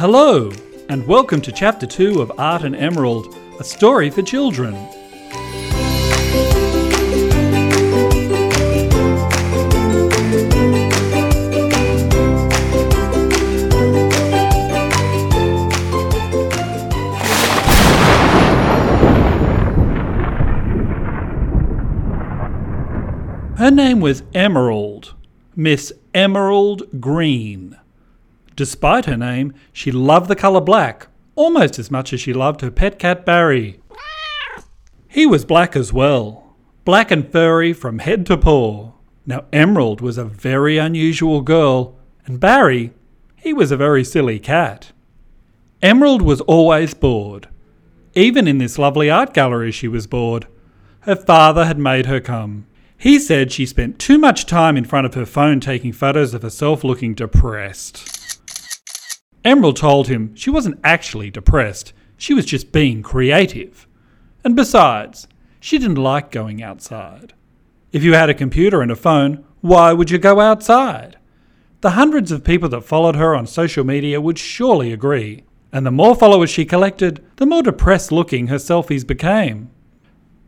Hello, and welcome to Chapter 2 of Art and Emerald, a story for children. Her name was Emerald, Miss Emerald Green. Despite her name, she loved the colour black almost as much as she loved her pet cat Barry. He was black as well, black and furry from head to paw. Now, Emerald was a very unusual girl, and Barry, he was a very silly cat. Emerald was always bored. Even in this lovely art gallery, she was bored. Her father had made her come. He said she spent too much time in front of her phone taking photos of herself looking depressed. Emerald told him she wasn't actually depressed, she was just being creative. And besides, she didn't like going outside. If you had a computer and a phone, why would you go outside? The hundreds of people that followed her on social media would surely agree. And the more followers she collected, the more depressed looking her selfies became.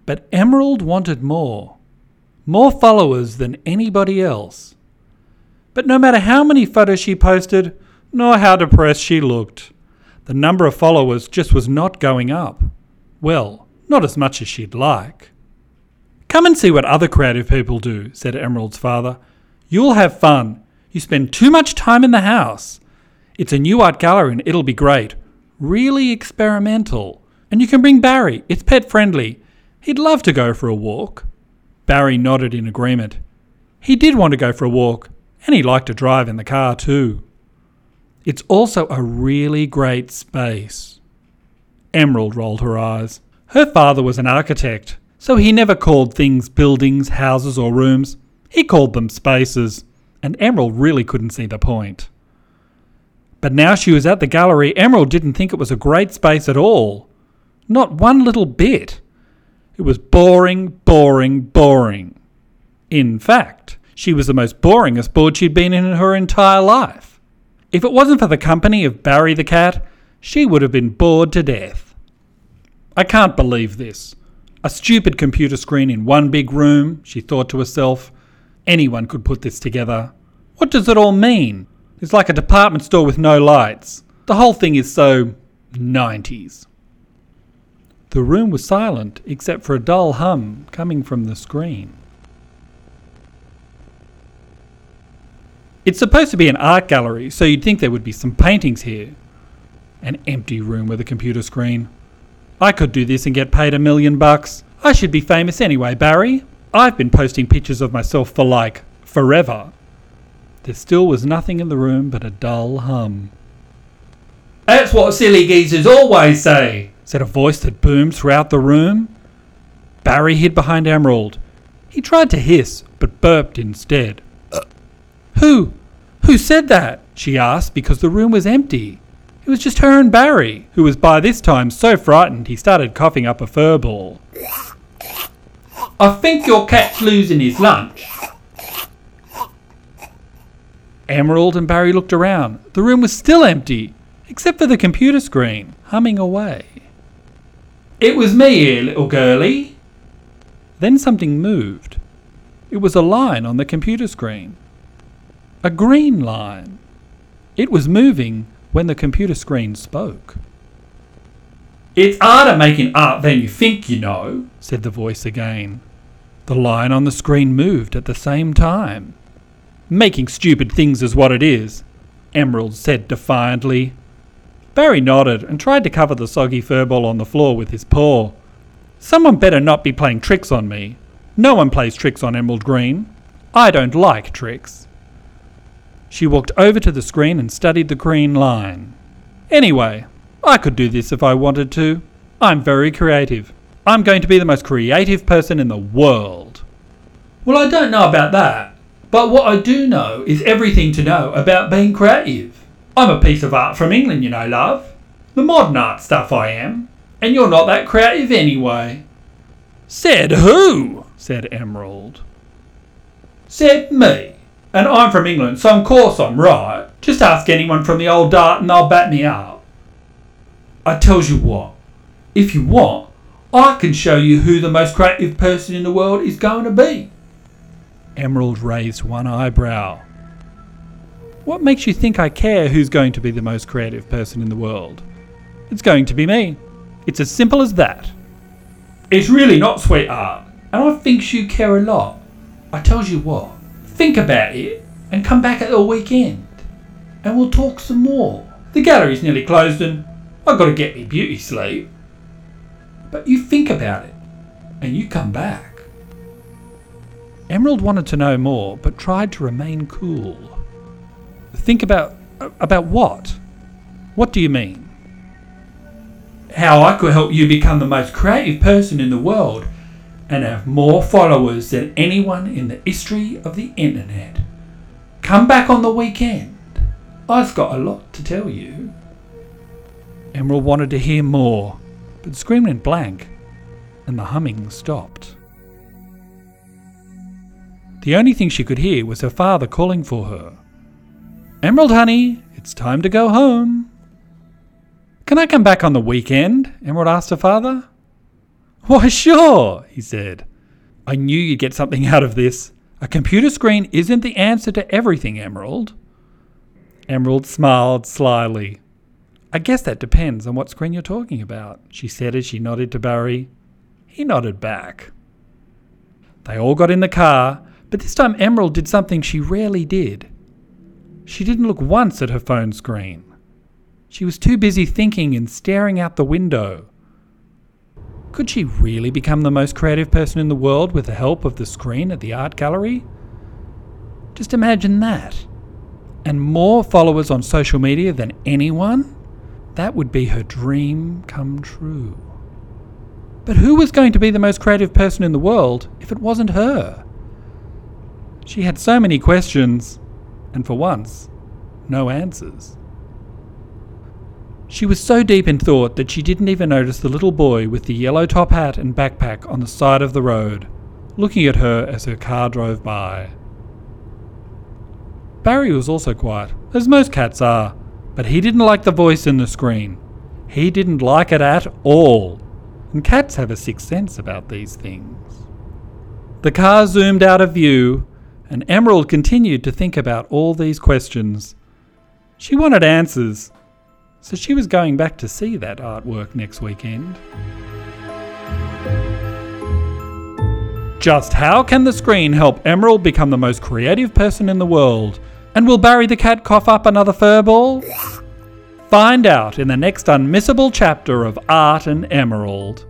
But Emerald wanted more more followers than anybody else. But no matter how many photos she posted, nor how depressed she looked, the number of followers just was not going up. Well, not as much as she'd like. Come and see what other creative people do, said Emerald's father. You'll have fun. You spend too much time in the house. It's a new art gallery and it'll be great. Really experimental. And you can bring Barry. It's pet friendly. He'd love to go for a walk. Barry nodded in agreement. He did want to go for a walk, and he liked to drive in the car too. It's also a really great space. Emerald rolled her eyes. Her father was an architect, so he never called things buildings, houses, or rooms. He called them spaces, and Emerald really couldn't see the point. But now she was at the gallery, Emerald didn't think it was a great space at all. Not one little bit. It was boring, boring, boring. In fact, she was the most boringest bored she'd been in her entire life. If it wasn't for the company of Barry the cat, she would have been bored to death. I can't believe this. A stupid computer screen in one big room, she thought to herself. Anyone could put this together. What does it all mean? It's like a department store with no lights. The whole thing is so 90s. The room was silent except for a dull hum coming from the screen. It's supposed to be an art gallery, so you'd think there would be some paintings here. An empty room with a computer screen. I could do this and get paid a million bucks. I should be famous anyway, Barry. I've been posting pictures of myself for like forever. There still was nothing in the room but a dull hum. That's what silly geezers always say, said a voice that boomed throughout the room. Barry hid behind Emerald. He tried to hiss, but burped instead. Who? Who said that? she asked because the room was empty. It was just her and Barry, who was by this time so frightened he started coughing up a fur ball. I think your cat's losing his lunch. Emerald and Barry looked around. The room was still empty, except for the computer screen, humming away. It was me here, little girlie. Then something moved. It was a line on the computer screen. A green line. It was moving when the computer screen spoke. It's harder making art than you think, you know, said the voice again. The line on the screen moved at the same time. Making stupid things is what it is, Emerald said defiantly. Barry nodded and tried to cover the soggy furball on the floor with his paw. Someone better not be playing tricks on me. No one plays tricks on Emerald Green. I don't like tricks. She walked over to the screen and studied the green line. Anyway, I could do this if I wanted to. I'm very creative. I'm going to be the most creative person in the world. Well, I don't know about that, but what I do know is everything to know about being creative. I'm a piece of art from England, you know, love. The modern art stuff I am. And you're not that creative anyway. Said who? said Emerald. Said me. And I'm from England, so of course I'm right. Just ask anyone from the old dart and they'll back me up. I tells you what, if you want, I can show you who the most creative person in the world is going to be. Emerald raised one eyebrow. What makes you think I care who's going to be the most creative person in the world? It's going to be me. It's as simple as that. It's really not, sweetheart, and I thinks you care a lot. I tells you what, think about it and come back at the weekend, and we'll talk some more. The gallery's nearly closed and I've got to get me beauty sleep. But you think about it, and you come back. Emerald wanted to know more, but tried to remain cool. Think about about what? What do you mean? How I could help you become the most creative person in the world and have more followers than anyone in the history of the internet. Come back on the weekend. I've got a lot to tell you. Emerald wanted to hear more, but screen went blank and the humming stopped. The only thing she could hear was her father calling for her. Emerald, honey, it's time to go home. Can I come back on the weekend? Emerald asked her father. Why, sure, he said. I knew you'd get something out of this. A computer screen isn't the answer to everything, Emerald. Emerald smiled slyly. I guess that depends on what screen you're talking about, she said as she nodded to Barry. He nodded back. They all got in the car, but this time Emerald did something she rarely did. She didn't look once at her phone screen. She was too busy thinking and staring out the window. Could she really become the most creative person in the world with the help of the screen at the art gallery? Just imagine that. And more followers on social media than anyone? That would be her dream come true. But who was going to be the most creative person in the world if it wasn't her? She had so many questions, and for once, no answers. She was so deep in thought that she didn't even notice the little boy with the yellow top hat and backpack on the side of the road, looking at her as her car drove by. Barry was also quiet, as most cats are, but he didn't like the voice in the screen. He didn't like it at all. And cats have a sixth sense about these things. The car zoomed out of view, and Emerald continued to think about all these questions. She wanted answers, so she was going back to see that artwork next weekend. Just how can the screen help Emerald become the most creative person in the world? And will Barry the cat cough up another furball? Find out in the next unmissable chapter of Art and Emerald.